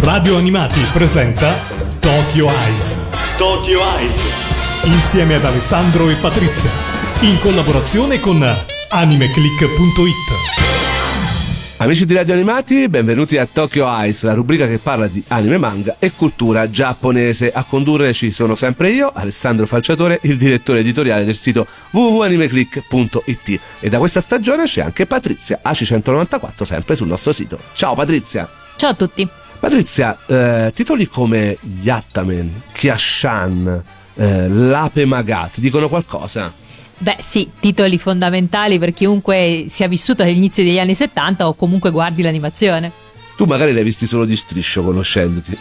Radio Animati presenta Tokyo Eyes. Tokyo Eyes. Insieme ad Alessandro e Patrizia. In collaborazione con animeclick.it. Amici di Radio Animati, benvenuti a Tokyo Ice, la rubrica che parla di anime, manga e cultura giapponese. A condurre ci sono sempre io, Alessandro Falciatore, il direttore editoriale del sito www.animeclick.it. E da questa stagione c'è anche Patrizia, AC194, sempre sul nostro sito. Ciao Patrizia! Ciao a tutti! Patrizia, eh, titoli come Yattaman, Kiashan, eh, L'Ape Maga ti dicono qualcosa? Beh sì, titoli fondamentali per chiunque sia vissuto agli inizi degli anni 70 o comunque guardi l'animazione. Tu magari li hai visti solo di striscio conoscendoti.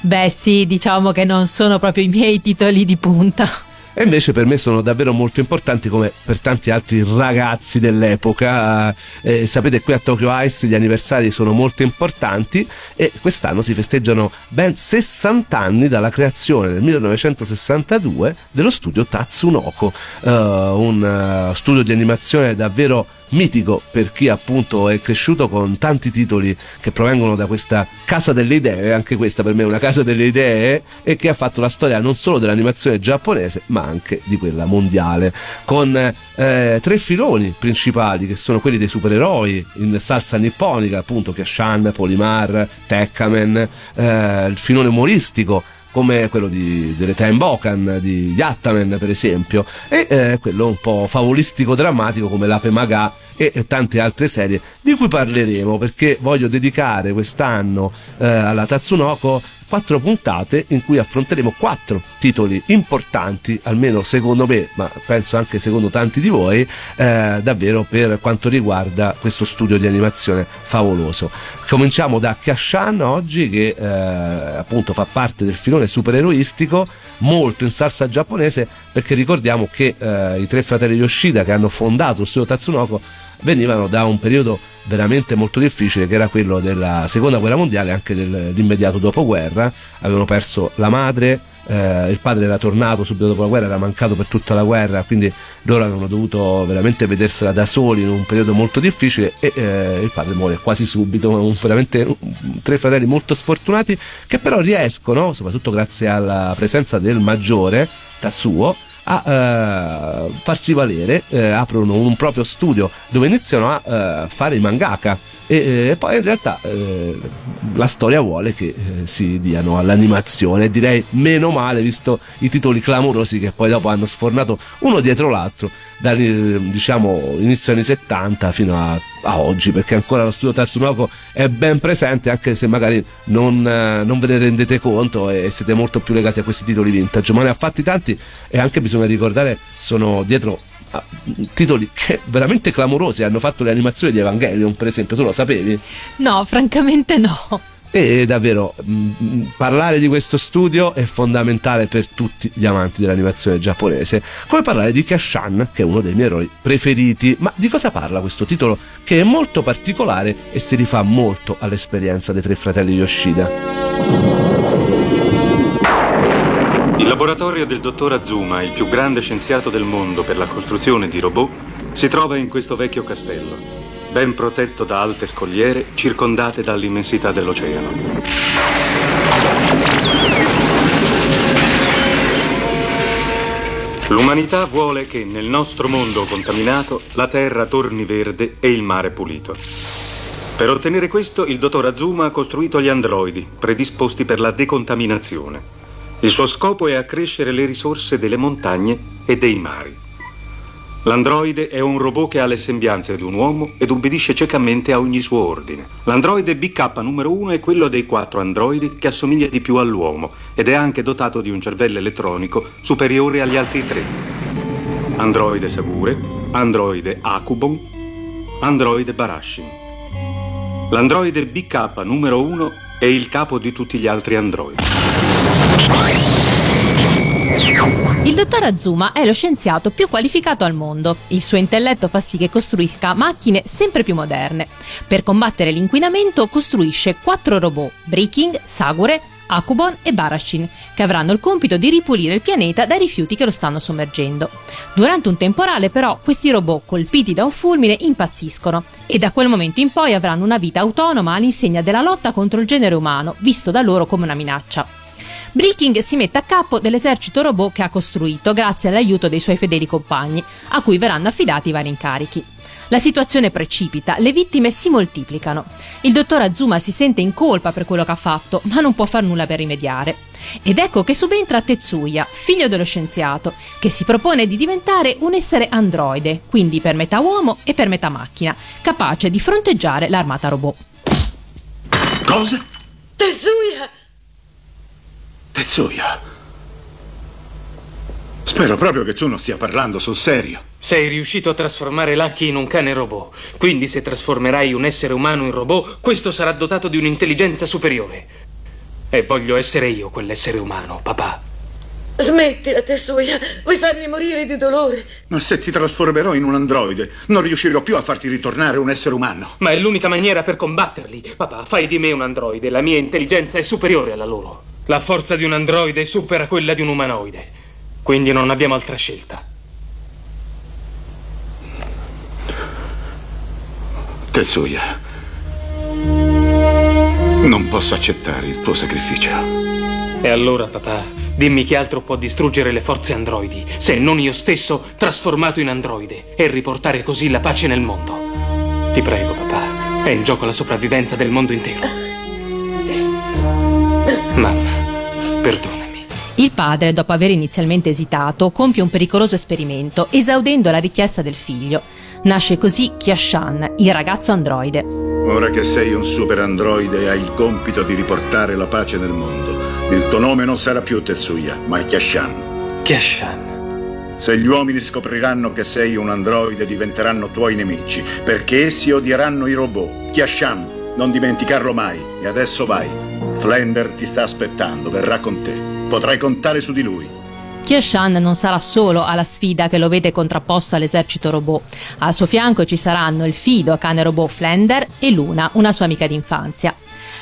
Beh sì, diciamo che non sono proprio i miei titoli di punta e invece per me sono davvero molto importanti come per tanti altri ragazzi dell'epoca. Eh, sapete qui a Tokyo Ice gli anniversari sono molto importanti e quest'anno si festeggiano ben 60 anni dalla creazione nel 1962 dello studio Tatsunoko, uh, un uh, studio di animazione davvero mitico per chi appunto è cresciuto con tanti titoli che provengono da questa casa delle idee, anche questa per me è una casa delle idee, e che ha fatto la storia non solo dell'animazione giapponese ma anche di quella mondiale, con eh, tre filoni principali che sono quelli dei supereroi in salsa nipponica, appunto Keshan, Polimar, Tekkamen, eh, il filone umoristico come quello di, delle Bokan, di Yattaman per esempio, e eh, quello un po' favolistico drammatico come l'Ape Maga e, e tante altre serie di cui parleremo perché voglio dedicare quest'anno eh, alla Tatsunoko quattro puntate in cui affronteremo quattro titoli importanti, almeno secondo me, ma penso anche secondo tanti di voi, eh, davvero per quanto riguarda questo studio di animazione favoloso. Cominciamo da Kashan oggi che eh, appunto fa parte del filone supereroistico, molto in salsa giapponese, perché ricordiamo che eh, i tre fratelli Yoshida che hanno fondato il studio Tatsunoko venivano da un periodo veramente molto difficile che era quello della seconda guerra mondiale anche dell'immediato dopoguerra. Avevano perso la madre eh, il padre era tornato subito dopo la guerra era mancato per tutta la guerra quindi loro avevano dovuto veramente vedersela da soli in un periodo molto difficile e eh, il padre muore quasi subito un, veramente un, tre fratelli molto sfortunati che però riescono soprattutto grazie alla presenza del maggiore Tatsuo a eh, farsi valere, eh, aprono un proprio studio dove iniziano a eh, fare i mangaka. E, e, poi in realtà eh, la storia vuole che eh, si diano all'animazione. Direi meno male visto i titoli clamorosi che poi dopo hanno sfornato uno dietro l'altro da diciamo inizio anni 70 fino a, a oggi perché ancora lo studio Tatsunoko è ben presente anche se magari non, eh, non, ve ne rendete conto e siete molto più legati a questi titoli vintage. Ma ne ha fatti tanti e anche bisogna ricordare sono dietro titoli che veramente clamorosi. Hanno fatto le animazioni di Evangelion per esempio. Tu lo sapevi? no francamente no e davvero mm, parlare di questo studio è fondamentale per tutti gli amanti dell'animazione giapponese. Come parlare di Kashan che è uno dei miei eroi preferiti. Ma di cosa parla questo titolo che è molto particolare e si rifà molto all'esperienza dei tre fratelli Yoshida? Il laboratorio del dottor Azuma, il più grande scienziato del mondo per la costruzione di robot, si trova in questo vecchio castello, ben protetto da alte scogliere circondate dall'immensità dell'oceano. L'umanità vuole che nel nostro mondo contaminato la terra torni verde e il mare pulito. Per ottenere questo, il dottor Azuma ha costruito gli androidi, predisposti per la decontaminazione. Il suo scopo è accrescere le risorse delle montagne e dei mari. L'androide è un robot che ha le sembianze di un uomo ed ubbidisce ciecamente a ogni suo ordine. L'androide BK numero uno è quello dei quattro androidi che assomiglia di più all'uomo ed è anche dotato di un cervello elettronico superiore agli altri tre. Androide Sagure, androide Akubon, androide Barashin. L'androide BK numero uno è il capo di tutti gli altri androidi. Il dottor Azuma è lo scienziato più qualificato al mondo. Il suo intelletto fa sì che costruisca macchine sempre più moderne. Per combattere l'inquinamento costruisce quattro robot, Breaking, Sagure, Akubon e Barashin, che avranno il compito di ripulire il pianeta dai rifiuti che lo stanno sommergendo. Durante un temporale, però, questi robot, colpiti da un fulmine, impazziscono e da quel momento in poi avranno una vita autonoma all'insegna della lotta contro il genere umano, visto da loro come una minaccia. Breaking si mette a capo dell'esercito robot che ha costruito grazie all'aiuto dei suoi fedeli compagni, a cui verranno affidati vari incarichi. La situazione precipita, le vittime si moltiplicano. Il dottor Azuma si sente in colpa per quello che ha fatto, ma non può far nulla per rimediare. Ed ecco che subentra Tetsuya, figlio dello scienziato, che si propone di diventare un essere androide, quindi per metà uomo e per metà macchina, capace di fronteggiare l'armata robot. Cosa? Tetsuya! Tetsuya. Spero proprio che tu non stia parlando sul serio. Sei riuscito a trasformare Lucky in un cane robot. Quindi se trasformerai un essere umano in robot, questo sarà dotato di un'intelligenza superiore. E voglio essere io quell'essere umano, papà. Smettila, Tetsuya. Vuoi farmi morire di dolore? Ma se ti trasformerò in un androide, non riuscirò più a farti ritornare un essere umano. Ma è l'unica maniera per combatterli. Papà, fai di me un androide. La mia intelligenza è superiore alla loro. La forza di un androide supera quella di un umanoide. Quindi non abbiamo altra scelta. Tetsuya, non posso accettare il tuo sacrificio. E allora, papà, dimmi che altro può distruggere le forze androidi, se non io stesso trasformato in androide, e riportare così la pace nel mondo. Ti prego, papà, è in gioco la sopravvivenza del mondo intero. Perdona. Il padre, dopo aver inizialmente esitato, compie un pericoloso esperimento, esaudendo la richiesta del figlio. Nasce così Kiashan, il ragazzo androide. Ora che sei un super androide hai il compito di riportare la pace nel mondo. Il tuo nome non sarà più Tetsuya, ma Kiashan. Kiashan. Se gli uomini scopriranno che sei un androide diventeranno tuoi nemici, perché essi odieranno i robot. Kiashan, non dimenticarlo mai. E adesso vai. Flender ti sta aspettando, verrà con te. Potrai contare su di lui. Kioshan non sarà solo alla sfida che lo vede contrapposto all'esercito robot. Al suo fianco ci saranno il fido cane robot Flender e Luna, una sua amica d'infanzia.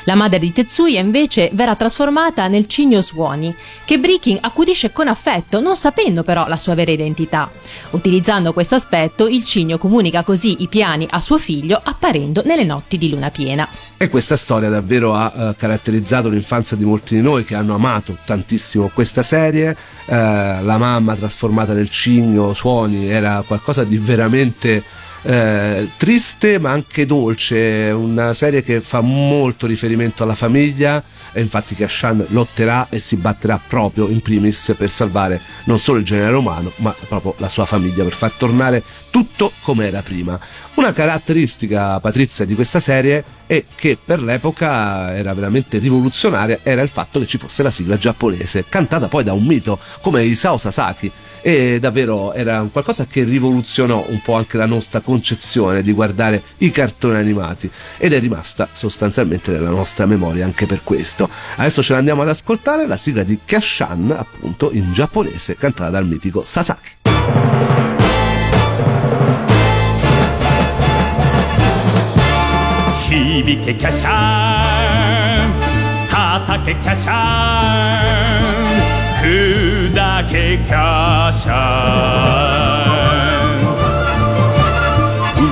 La madre di Tetsuya invece verrà trasformata nel cigno Suoni, che Breaking accudisce con affetto, non sapendo però la sua vera identità. Utilizzando questo aspetto, il cigno comunica così i piani a suo figlio apparendo nelle notti di luna piena. E questa storia davvero ha uh, caratterizzato l'infanzia di molti di noi che hanno amato tantissimo questa serie. Uh, la mamma trasformata nel cigno Suoni era qualcosa di veramente eh, triste ma anche dolce, una serie che fa molto riferimento alla famiglia e infatti Kashan lotterà e si batterà proprio in primis per salvare non solo il genere umano ma proprio la sua famiglia per far tornare tutto come era prima. Una caratteristica patrizia di questa serie è che per l'epoca era veramente rivoluzionaria era il fatto che ci fosse la sigla giapponese cantata poi da un mito come Isao Sasaki e davvero era qualcosa che rivoluzionò un po' anche la nostra concezione di guardare i cartoni animati ed è rimasta sostanzialmente nella nostra memoria anche per questo. Adesso ce l'andiamo ad ascoltare la sigla di Kashan appunto in giapponese cantata dal mitico Sasaki. 響けキャシャン。叩けキャシャン。砕け華奢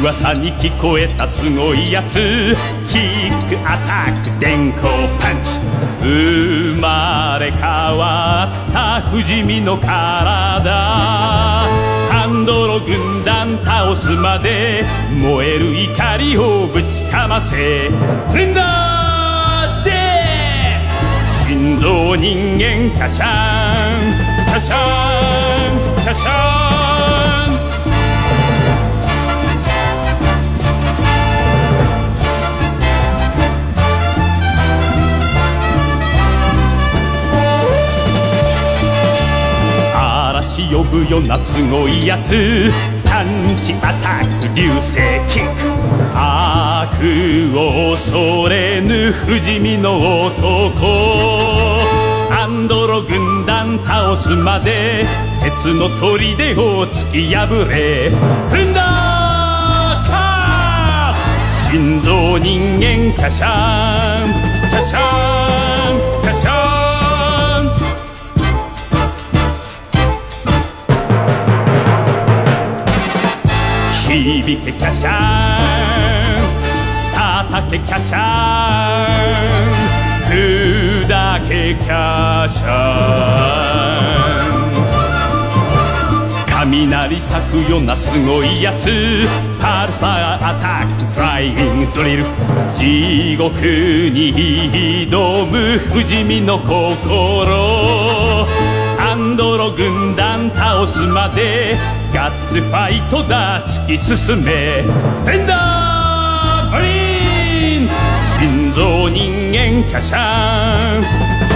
噂に聞こえたすごいやつ。キックアタック電光パンチ。生まれ変わった不死身の体。ハンドロ軍団倒すまで燃える怒りをぶちかませレンダー心臓人間カシャンカシャンカシャン。嵐呼ぶよなすごいやつ。パンチアタック流星キック。悪を恐れぬ不死身の男。アンドロ軍団倒すまで鉄の砦を突き破れ。踏んだか心臓人間カシャンカシャンカシシャ響けキャシャン叩けキャシャン砕けキャシャン雷咲くよう。なすごいやつパルサーアタックフライングドリル地獄に挑む不死身の心アンドロ軍団倒すまでガッツファイトだ。突き進め。フェンダーブリーン。心臓人間キャシャン。キ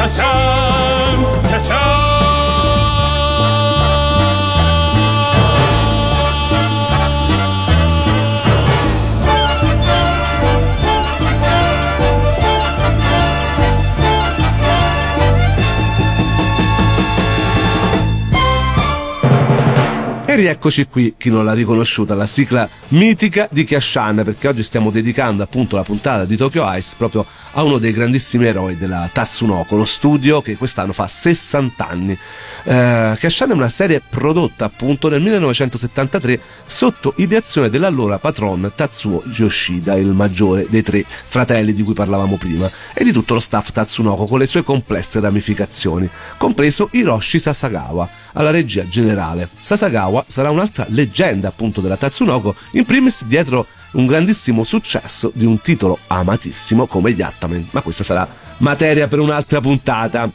rieccoci qui, chi non l'ha riconosciuta, la sigla mitica di Kiashan, perché oggi stiamo dedicando appunto la puntata di Tokyo Ice proprio a uno dei grandissimi eroi della Tatsunoko, lo studio che quest'anno fa 60 anni. Eh, Kiashan è una serie prodotta appunto nel 1973 sotto ideazione dell'allora patron Tatsuo Yoshida, il maggiore dei tre fratelli di cui parlavamo prima, e di tutto lo staff Tatsunoko con le sue complesse ramificazioni, compreso Hiroshi Sasagawa alla regia generale. Sasagawa sarà un'altra leggenda appunto della Tatsunoko, in primis dietro un grandissimo successo di un titolo amatissimo come Yattaman, ma questa sarà materia per un'altra puntata.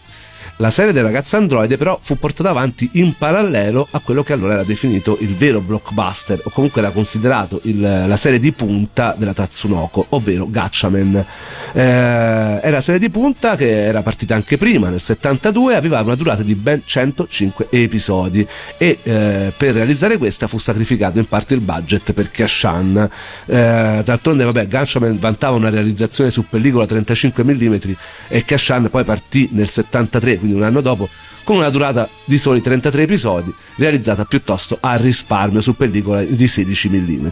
La serie del ragazzo androide però fu portata avanti in parallelo a quello che allora era definito il vero blockbuster o comunque era considerato il, la serie di punta della Tatsunoko, ovvero Gatchaman. Eh, era serie di punta che era partita anche prima, nel 72, aveva una durata di ben 105 episodi e eh, per realizzare questa fu sacrificato in parte il budget per Kashan. Eh, d'altronde vabbè, Gatchaman vantava una realizzazione su pellicola 35 mm e Kashan poi partì nel 73 quindi un anno dopo, con una durata di soli 33 episodi, realizzata piuttosto a risparmio su pellicola di 16 mm.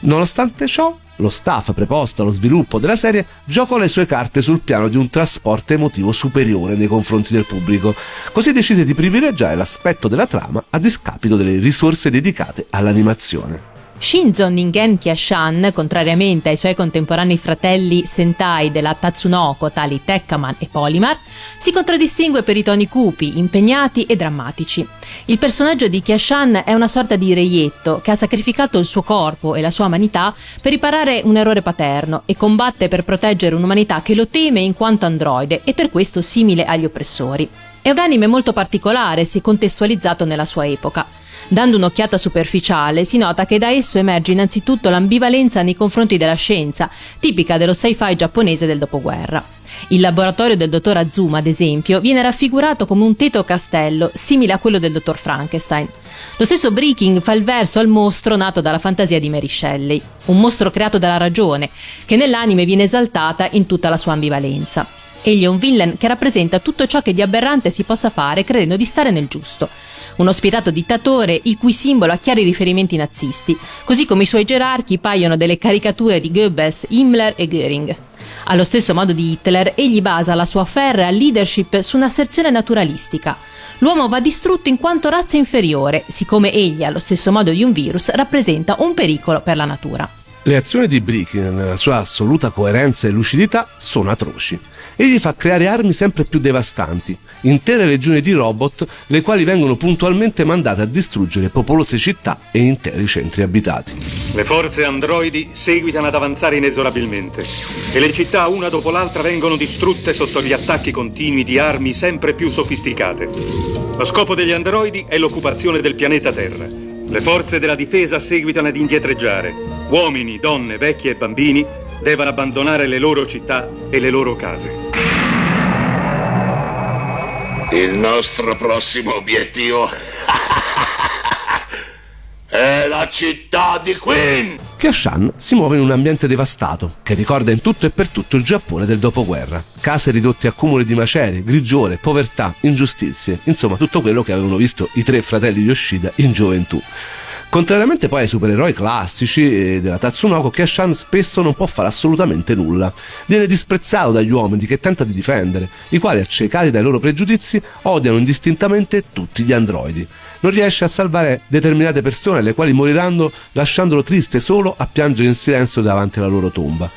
Nonostante ciò, lo staff preposto allo sviluppo della serie giocò le sue carte sul piano di un trasporto emotivo superiore nei confronti del pubblico, così decise di privilegiare l'aspetto della trama a discapito delle risorse dedicate all'animazione. Shinzo Ningen Kiashan, contrariamente ai suoi contemporanei fratelli Sentai della Tatsunoko, tali Tekkaman e Polymar, si contraddistingue per i toni cupi, impegnati e drammatici. Il personaggio di Kiashan è una sorta di reietto che ha sacrificato il suo corpo e la sua umanità per riparare un errore paterno e combatte per proteggere un'umanità che lo teme in quanto androide e per questo simile agli oppressori. È un anime molto particolare se contestualizzato nella sua epoca. Dando un'occhiata superficiale si nota che da esso emerge innanzitutto l'ambivalenza nei confronti della scienza, tipica dello sci-fi giapponese del dopoguerra. Il laboratorio del dottor Azuma, ad esempio, viene raffigurato come un teto castello, simile a quello del dottor Frankenstein. Lo stesso Breaking fa il verso al mostro nato dalla fantasia di Mary Shelley, un mostro creato dalla ragione, che nell'anime viene esaltata in tutta la sua ambivalenza. Egli è un villain che rappresenta tutto ciò che di aberrante si possa fare credendo di stare nel giusto uno spietato dittatore il cui simbolo ha chiari riferimenti nazisti, così come i suoi gerarchi paiono delle caricature di Goebbels, Himmler e Göring. Allo stesso modo di Hitler, egli basa la sua ferrea leadership su un'asserzione naturalistica. L'uomo va distrutto in quanto razza inferiore, siccome egli, allo stesso modo di un virus, rappresenta un pericolo per la natura. Le azioni di Brikin, nella sua assoluta coerenza e lucidità, sono atroci. Egli fa creare armi sempre più devastanti, intere regioni di robot, le quali vengono puntualmente mandate a distruggere popolose città e interi centri abitati. Le forze androidi seguitano ad avanzare inesorabilmente e le città una dopo l'altra vengono distrutte sotto gli attacchi continui di armi sempre più sofisticate. Lo scopo degli androidi è l'occupazione del pianeta Terra. Le forze della difesa seguitano ad indietreggiare Uomini, donne, vecchi e bambini devono abbandonare le loro città e le loro case. Il nostro prossimo obiettivo è la città di Queen. Kiashan si muove in un ambiente devastato, che ricorda in tutto e per tutto il Giappone del dopoguerra. Case ridotte a cumuli di macerie, grigiore, povertà, ingiustizie, insomma tutto quello che avevano visto i tre fratelli Yoshida in gioventù. Contrariamente poi ai supereroi classici eh, della Tatsunoko, Keshan spesso non può fare assolutamente nulla. Viene disprezzato dagli uomini che tenta di difendere, i quali, accecati dai loro pregiudizi, odiano indistintamente tutti gli androidi. Non riesce a salvare determinate persone, le quali moriranno lasciandolo triste solo a piangere in silenzio davanti alla loro tomba.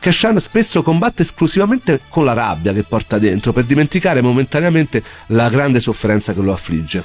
Kashan spesso combatte esclusivamente con la rabbia che porta dentro per dimenticare momentaneamente la grande sofferenza che lo affligge.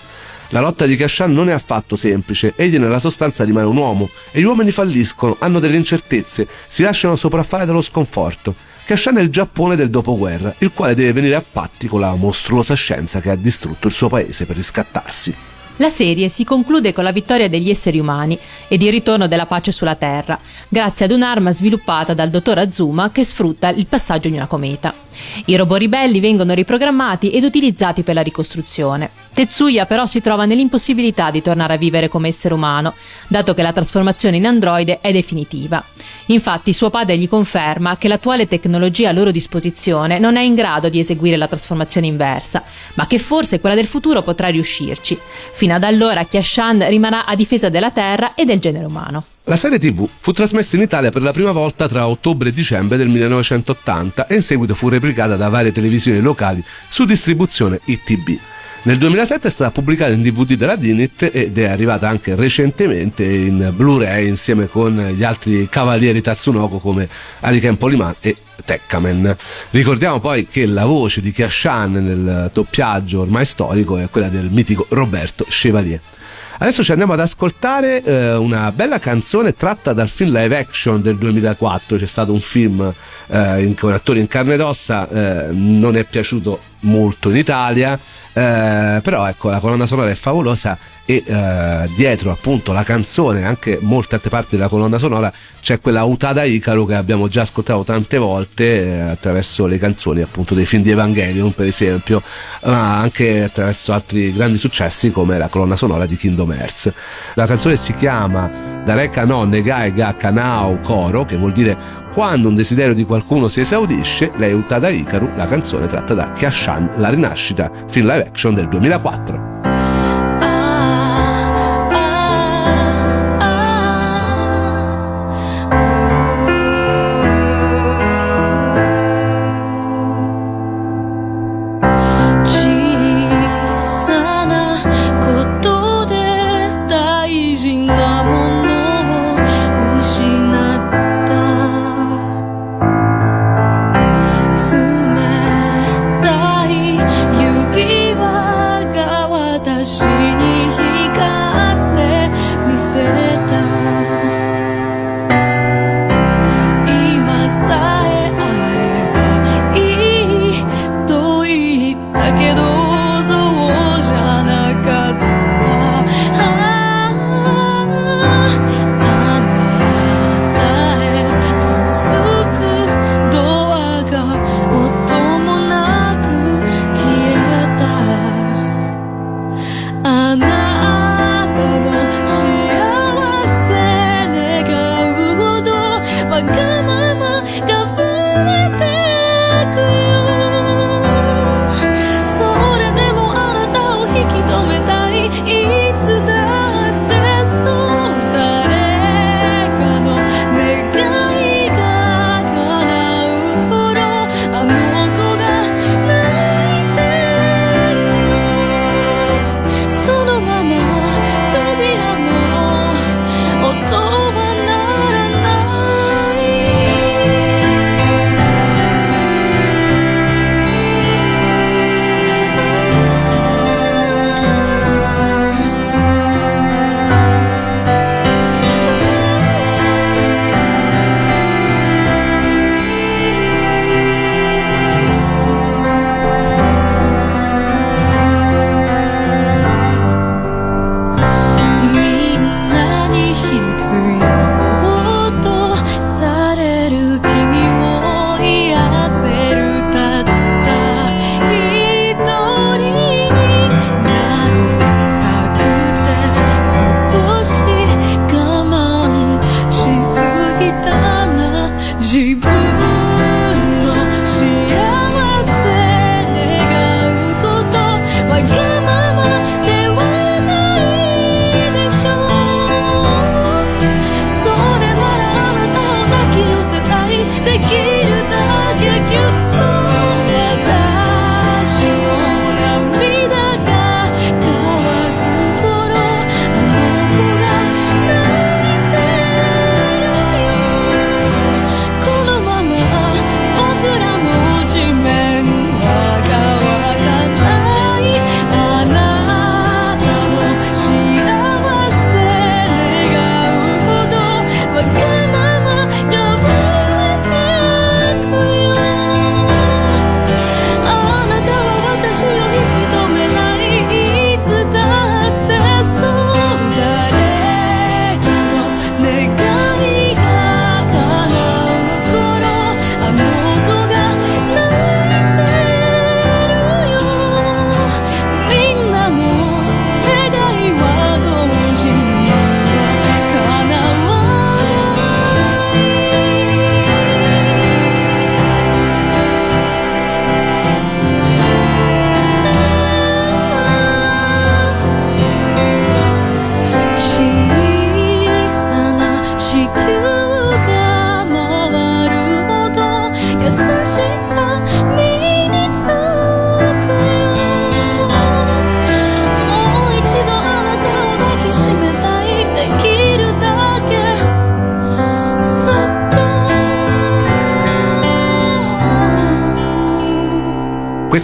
La lotta di Kashan non è affatto semplice, egli nella sostanza rimane un uomo e gli uomini falliscono, hanno delle incertezze, si lasciano sopraffare dallo sconforto. Kashan è il Giappone del dopoguerra, il quale deve venire a patti con la mostruosa scienza che ha distrutto il suo paese per riscattarsi. La serie si conclude con la vittoria degli esseri umani ed il ritorno della pace sulla Terra, grazie ad un'arma sviluppata dal dottor Azuma che sfrutta il passaggio di una cometa. I robot ribelli vengono riprogrammati ed utilizzati per la ricostruzione. Tetsuya però si trova nell'impossibilità di tornare a vivere come essere umano, dato che la trasformazione in androide è definitiva. Infatti suo padre gli conferma che l'attuale tecnologia a loro disposizione non è in grado di eseguire la trasformazione inversa, ma che forse quella del futuro potrà riuscirci. Fino ad allora Kiashan rimarrà a difesa della Terra e del genere umano. La serie TV fu trasmessa in Italia per la prima volta tra ottobre e dicembre del 1980 e in seguito fu replicata da varie televisioni locali su distribuzione ITB. Nel 2007 è stata pubblicata in DVD della Dinit ed è arrivata anche recentemente in Blu-ray insieme con gli altri cavalieri Tatsunoko come Ariken Poliman e Tekkamen. Ricordiamo poi che la voce di Kiashan nel doppiaggio ormai storico è quella del mitico Roberto Chevalier. Adesso ci andiamo ad ascoltare eh, una bella canzone tratta dal film live action del 2004. C'è stato un film eh, in, con attori in carne ed ossa, eh, non è piaciuto molto in Italia, eh, però ecco la colonna sonora è favolosa e eh, dietro appunto la canzone, anche molte altre parti della colonna sonora, c'è quella Utada Icaro che abbiamo già ascoltato tante volte eh, attraverso le canzoni appunto dei film di Evangelion per esempio, ma anche attraverso altri grandi successi come la colonna sonora di Kingdom Hearts. La canzone si chiama Dareka no Negai ga Kanao Koro, che vuol dire quando un desiderio di qualcuno si esaudisce, lei Utada Ikaru, la canzone tratta da Kyashan, la rinascita, film live action del 2004.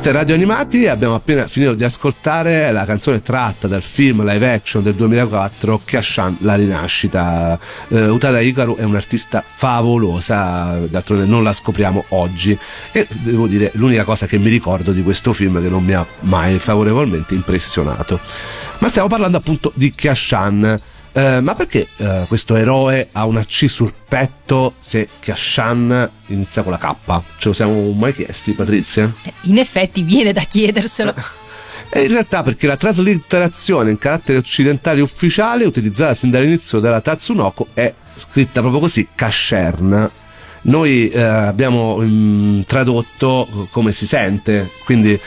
Questa è Radio Animati e abbiamo appena finito di ascoltare la canzone tratta dal film live action del 2004 Kashan La rinascita. Uh, Utada Hikaru è un'artista favolosa, d'altronde non la scopriamo oggi e devo dire l'unica cosa che mi ricordo di questo film che non mi ha mai favorevolmente impressionato. Ma stiamo parlando appunto di Kashan eh, ma perché eh, questo eroe ha una C sul petto se Kashan inizia con la K? Ce lo siamo mai chiesti, Patrizia? In effetti viene da chiederselo. E in realtà perché la traslitterazione in carattere occidentale ufficiale utilizzata sin dall'inizio della Tatsunoko è scritta proprio così, Kashern, noi eh, abbiamo mh, mm, tradotto come si sente, quindi eh,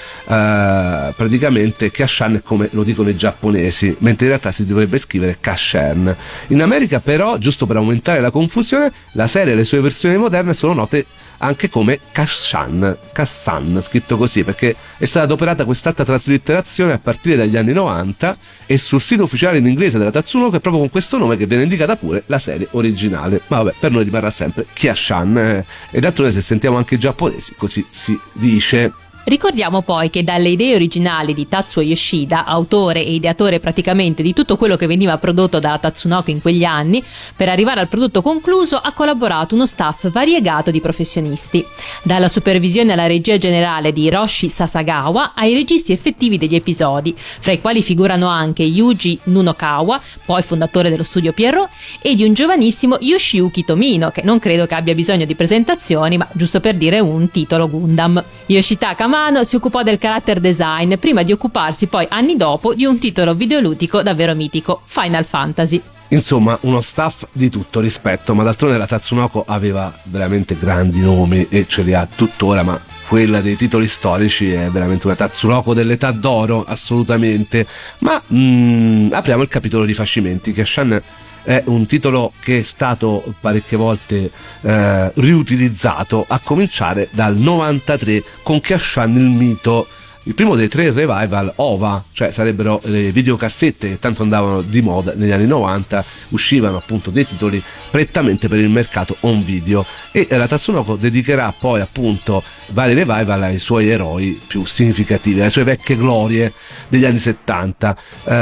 praticamente Kashan è come lo dicono i giapponesi, mentre in realtà si dovrebbe scrivere Kashen. In America però, giusto per aumentare la confusione, la serie e le sue versioni moderne sono note anche come Kashan, Kassan, scritto così, perché è stata adoperata quest'altra traslitterazione a partire dagli anni 90 e sul sito ufficiale in inglese della Tatsunoko è proprio con questo nome che viene indicata pure la serie originale. Ma vabbè, per noi rimarrà sempre Kiashan. Eh. E d'altronde se sentiamo anche i giapponesi, così si dice. Ricordiamo poi che dalle idee originali di Tatsuo Yoshida, autore e ideatore praticamente di tutto quello che veniva prodotto dalla Tatsunoko in quegli anni, per arrivare al prodotto concluso ha collaborato uno staff variegato di professionisti, dalla supervisione alla regia generale di Hiroshi Sasagawa ai registi effettivi degli episodi, fra i quali figurano anche Yuji Nunokawa, poi fondatore dello studio Pierrot, e di un giovanissimo Yoshiyuki Tomino, che non credo che abbia bisogno di presentazioni, ma giusto per dire un titolo Gundam. Yoshitaka Amano si occupò del character design prima di occuparsi poi anni dopo di un titolo videoludico davvero mitico, Final Fantasy. Insomma, uno staff di tutto rispetto, ma d'altronde la Tatsunoko aveva veramente grandi nomi e ce li ha tuttora, ma quella dei titoli storici è veramente una Tatsunoko dell'età d'oro, assolutamente. Ma mm, apriamo il capitolo di Fascimenti, che Shan è un titolo che è stato parecchie volte eh, riutilizzato a cominciare dal 93 con Kashan il mito il primo dei tre revival OVA, cioè sarebbero le videocassette che tanto andavano di moda negli anni 90, uscivano appunto dei titoli prettamente per il mercato on video e la Tatsunoko dedicherà poi appunto vari revival ai suoi eroi più significativi, alle sue vecchie glorie degli anni 70. Uh,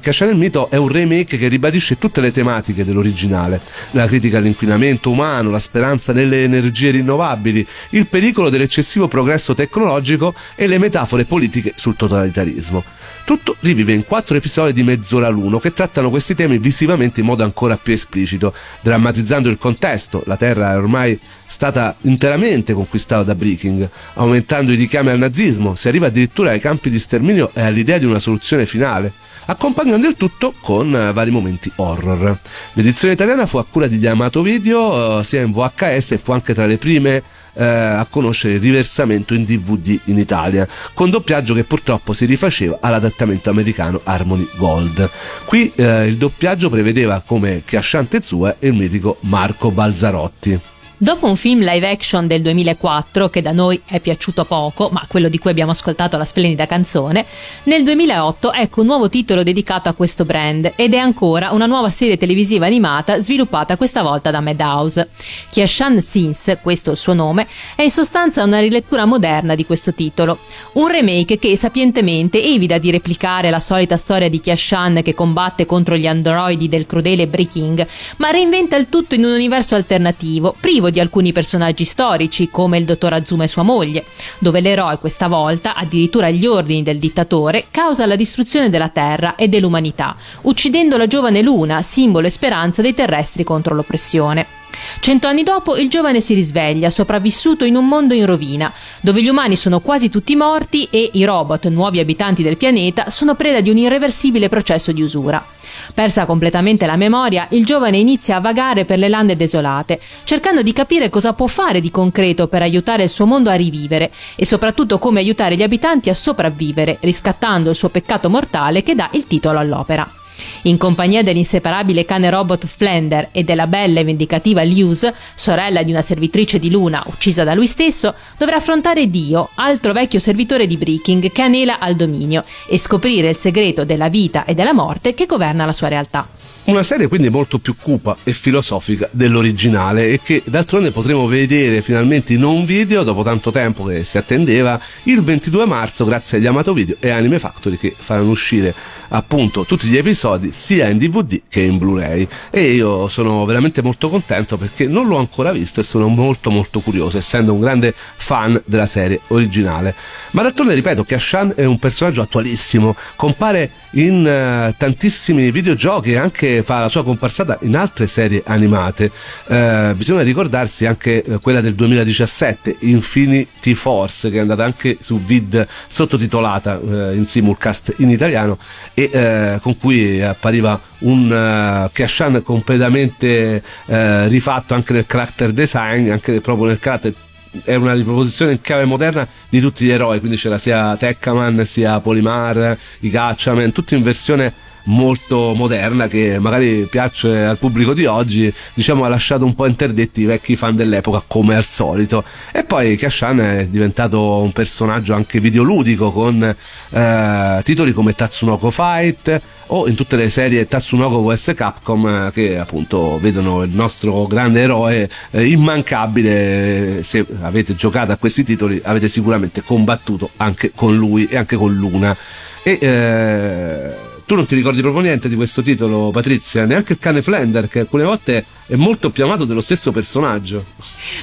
Cacciare il mito è un remake che ribadisce tutte le tematiche dell'originale, la critica all'inquinamento umano, la speranza nelle energie rinnovabili, il pericolo dell'eccessivo progresso tecnologico e le metafore le politiche sul totalitarismo. Tutto rivive in quattro episodi di mezz'ora l'uno che trattano questi temi visivamente in modo ancora più esplicito, drammatizzando il contesto. La Terra è ormai stata interamente conquistata da Breaking, aumentando i richiami al nazismo, si arriva addirittura ai campi di sterminio e all'idea di una soluzione finale accompagnando il tutto con uh, vari momenti horror. L'edizione italiana fu a cura di Yamato Video, uh, sia in VHS e fu anche tra le prime eh, a conoscere il riversamento in DVD in Italia, con doppiaggio che purtroppo si rifaceva all'adattamento americano Harmony Gold. Qui eh, il doppiaggio prevedeva come Chiascian Tetsuya il mitico Marco Balzarotti. Dopo un film live action del 2004 che da noi è piaciuto poco, ma quello di cui abbiamo ascoltato la splendida canzone, nel 2008 ecco un nuovo titolo dedicato a questo brand ed è ancora una nuova serie televisiva animata sviluppata questa volta da Madhouse. Kiashan Sins, questo è il suo nome, è in sostanza una rilettura moderna di questo titolo, un remake che sapientemente evita di replicare la solita storia di Kiashan che combatte contro gli androidi del crudele Breaking, ma reinventa il tutto in un universo alternativo, privo privo di alcuni personaggi storici, come il dottor Azuma e sua moglie, dove l'eroe questa volta, addirittura agli ordini del dittatore, causa la distruzione della Terra e dell'umanità, uccidendo la giovane Luna, simbolo e speranza dei terrestri contro l'oppressione. Cento anni dopo il giovane si risveglia, sopravvissuto in un mondo in rovina, dove gli umani sono quasi tutti morti e i robot, nuovi abitanti del pianeta, sono preda di un irreversibile processo di usura. Persa completamente la memoria, il giovane inizia a vagare per le lande desolate, cercando di capire cosa può fare di concreto per aiutare il suo mondo a rivivere e soprattutto come aiutare gli abitanti a sopravvivere, riscattando il suo peccato mortale che dà il titolo all'opera. In compagnia dell'inseparabile cane robot Flender e della bella e vendicativa Luz, sorella di una servitrice di Luna uccisa da lui stesso, dovrà affrontare Dio, altro vecchio servitore di Breaking che anela al dominio, e scoprire il segreto della vita e della morte che governa la sua realtà. Una serie quindi molto più cupa e filosofica dell'originale e che d'altronde potremo vedere finalmente in un video dopo tanto tempo che si attendeva il 22 marzo grazie agli Amato Video e Anime Factory che faranno uscire appunto tutti gli episodi sia in DVD che in Blu-ray e io sono veramente molto contento perché non l'ho ancora visto e sono molto molto curioso essendo un grande fan della serie originale. Ma d'altronde ripeto che Ashan è un personaggio attualissimo, compare in uh, tantissimi videogiochi e anche fa la sua comparsata in altre serie animate. Eh, bisogna ricordarsi anche eh, quella del 2017, Infinity Force, che è andata anche su vid sottotitolata eh, in simulcast in italiano e eh, con cui appariva un uh, Kashan completamente uh, rifatto anche nel character design, anche proprio nel carattere è una riproposizione in chiave moderna di tutti gli eroi, quindi c'era sia Tekkaman, sia Polimar, i Gatchaman, tutti in versione molto moderna che magari piace al pubblico di oggi, diciamo ha lasciato un po' interdetti i vecchi fan dell'epoca come al solito. E poi Kashan è diventato un personaggio anche videoludico con eh, titoli come Tatsunoko Fight o in tutte le serie Tatsunoko vs. Capcom eh, che appunto vedono il nostro grande eroe eh, immancabile. Se avete giocato a questi titoli avete sicuramente combattuto anche con lui e anche con Luna. E eh, tu non ti ricordi proprio niente di questo titolo, Patrizia? Neanche il cane Flender, che alcune volte è molto più amato dello stesso personaggio.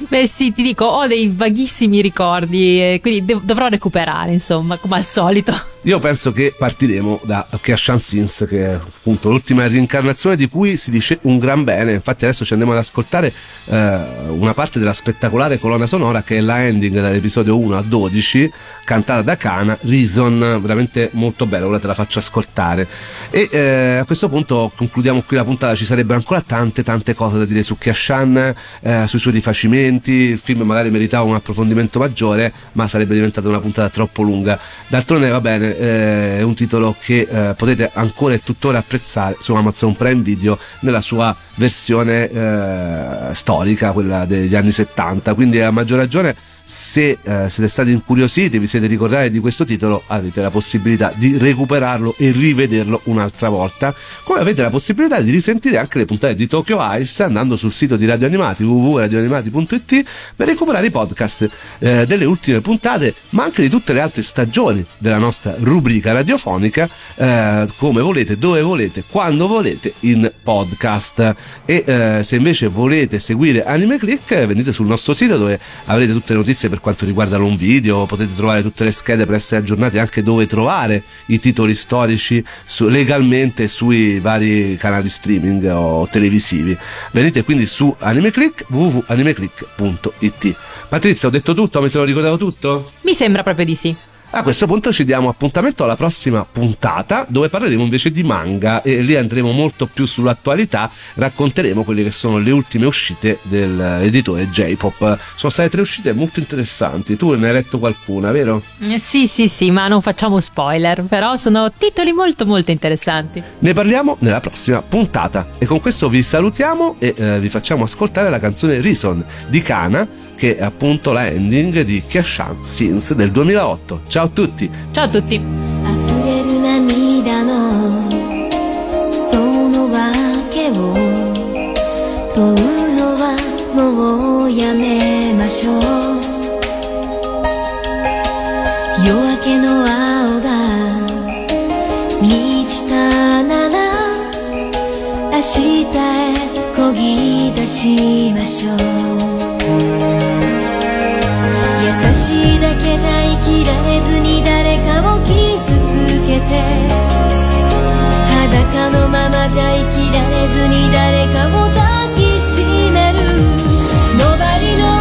Beh, sì, ti dico, ho dei vaghissimi ricordi, quindi dev- dovrò recuperare, insomma, come al solito. Io penso che partiremo da Kashan Sins, che è appunto l'ultima reincarnazione di cui si dice un gran bene. Infatti, adesso ci andiamo ad ascoltare eh, una parte della spettacolare colonna sonora che è la ending dall'episodio 1 a 12, cantata da Kana, Reason, veramente molto bella. Ora te la faccio ascoltare. E eh, a questo punto concludiamo qui la puntata. Ci sarebbero ancora tante, tante cose da dire su Kashan, eh, sui suoi rifacimenti. Il film magari meritava un approfondimento maggiore, ma sarebbe diventata una puntata troppo lunga. D'altronde, va bene eh, è un titolo che eh, potete ancora e tuttora apprezzare su Amazon Prime Video nella sua versione eh, storica, quella degli anni 70, quindi a maggior ragione se eh, siete stati incuriositi, vi siete ricordati di questo titolo, avete la possibilità di recuperarlo e rivederlo un'altra volta, come avete la possibilità di risentire anche le puntate di Tokyo Ice andando sul sito di Radio Animati www.radioanimati.it per recuperare i podcast eh, delle ultime puntate, ma anche di tutte le altre stagioni della nostra rubrica radiofonica, eh, come volete, dove volete, quando volete in podcast. E eh, se invece volete seguire Anime Click, venite sul nostro sito dove avrete tutte le notizie notizie per quanto riguarda l'on video, potete trovare tutte le schede per essere aggiornati anche dove trovare i titoli storici su, legalmente sui vari canali streaming o televisivi. Venite quindi su AnimeClick www.animeclick.it. Patrizia, ho detto tutto? Mi sono ricordato tutto? Mi sembra proprio di sì. A questo punto ci diamo appuntamento alla prossima puntata dove parleremo invece di manga e lì andremo molto più sull'attualità, racconteremo quelle che sono le ultime uscite dell'editore J-Pop. Sono state tre uscite molto interessanti, tu ne hai letto qualcuna, vero? Eh, sì, sì, sì, ma non facciamo spoiler, però sono titoli molto molto interessanti. Ne parliamo nella prossima puntata e con questo vi salutiamo e eh, vi facciamo ascoltare la canzone Reason di Kana che è appunto la ending di Kashan Sins del 2008. Ciao a tutti! Ciao a tutti! もうやめましょう夜明けの青が満ちたなら明日へ漕ぎ出しましょう 優しいだけじゃ生きられずに誰かを傷つけて裸のままじゃ生きられずに誰かを抱きしめる。Nobody knows